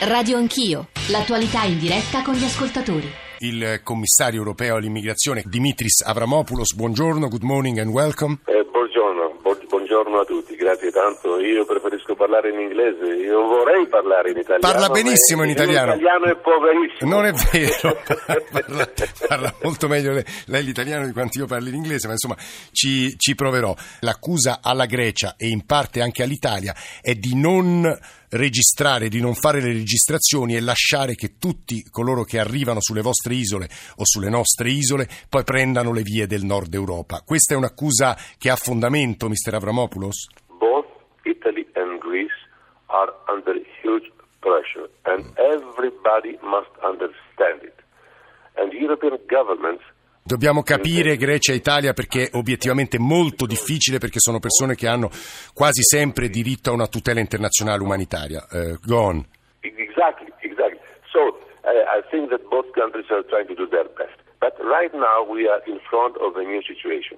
Radio Anch'io, l'attualità in diretta con gli ascoltatori. Il commissario europeo all'immigrazione Dimitris Avramopoulos, buongiorno, good morning and welcome. Eh, buongiorno, bu- buongiorno a tutti, grazie tanto. Io preferisco parlare in inglese, io vorrei parlare in italiano. Parla benissimo in italiano. L'italiano è poverissimo. Non è vero, parla, parla molto meglio lei, lei l'italiano di quanto io parli l'inglese, ma insomma ci, ci proverò. L'accusa alla Grecia e in parte anche all'Italia è di non registrare, di non fare le registrazioni e lasciare che tutti coloro che arrivano sulle vostre isole o sulle nostre isole poi prendano le vie del nord Europa. Questa è un'accusa che ha fondamento, Mr. Avramopoulos? Both Italy and Greece are under huge pressure and everybody must understand it. And European governments Dobbiamo capire Grecia e Italia perché è obiettivamente molto difficile perché sono persone che hanno quasi sempre diritto a una tutela internazionale umanitaria. Uh, go on. Exactly, exactly. So uh, I think that both countries are trying to do their best. But right now we are in front of a new situation.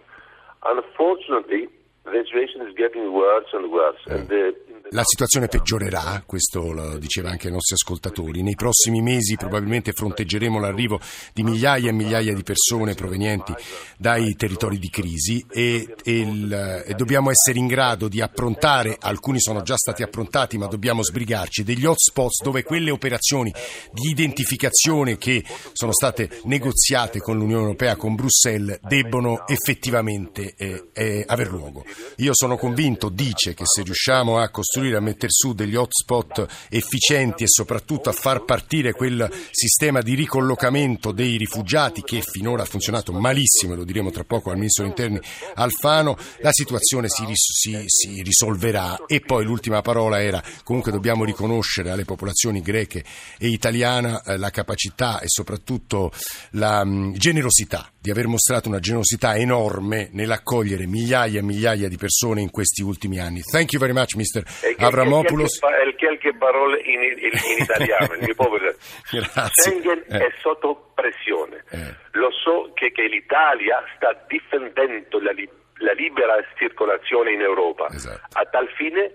Unfortunately, the situation is getting worse and worse. And the, La situazione peggiorerà, questo lo diceva anche ai nostri ascoltatori. Nei prossimi mesi probabilmente fronteggeremo l'arrivo di migliaia e migliaia di persone provenienti dai territori di crisi e, e, il, e dobbiamo essere in grado di approntare, alcuni sono già stati approntati ma dobbiamo sbrigarci, degli hotspots dove quelle operazioni di identificazione che sono state negoziate con l'Unione Europea, con Bruxelles, debbono effettivamente eh, eh, aver luogo. Io sono convinto, dice, che se riusciamo a costruire a mettere su degli hotspot efficienti e soprattutto a far partire quel sistema di ricollocamento dei rifugiati che finora ha funzionato malissimo, lo diremo tra poco al Ministro degli Interni Alfano, la situazione si, si, si risolverà. E poi l'ultima parola era comunque dobbiamo riconoscere alle popolazioni greche e italiana eh, la capacità e soprattutto la generosità di aver mostrato una generosità enorme nell'accogliere migliaia e migliaia di persone in questi ultimi anni. Thank you very much, Mr. Avramopoulos. e qualche, pa- qualche parole in, in- in italiano, mio povero. Grazie. Schengen Eh. è sotto pressione. Eh. Lo so che, che l'Italia sta difendendo la, li- la libera circolazione in Europa. Esatto. A tal fine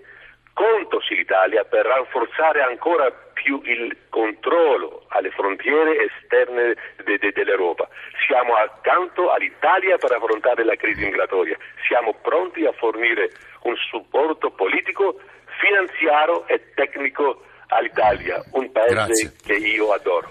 conto sull'Italia per rafforzare ancora più il controllo alle frontiere esterne de- de- dell'Europa. Siamo accanto all'Italia per affrontare la crisi migratoria. Siamo pronti a fornire un supporto politico, finanziario e tecnico all'Italia, un paese Grazie. che io adoro.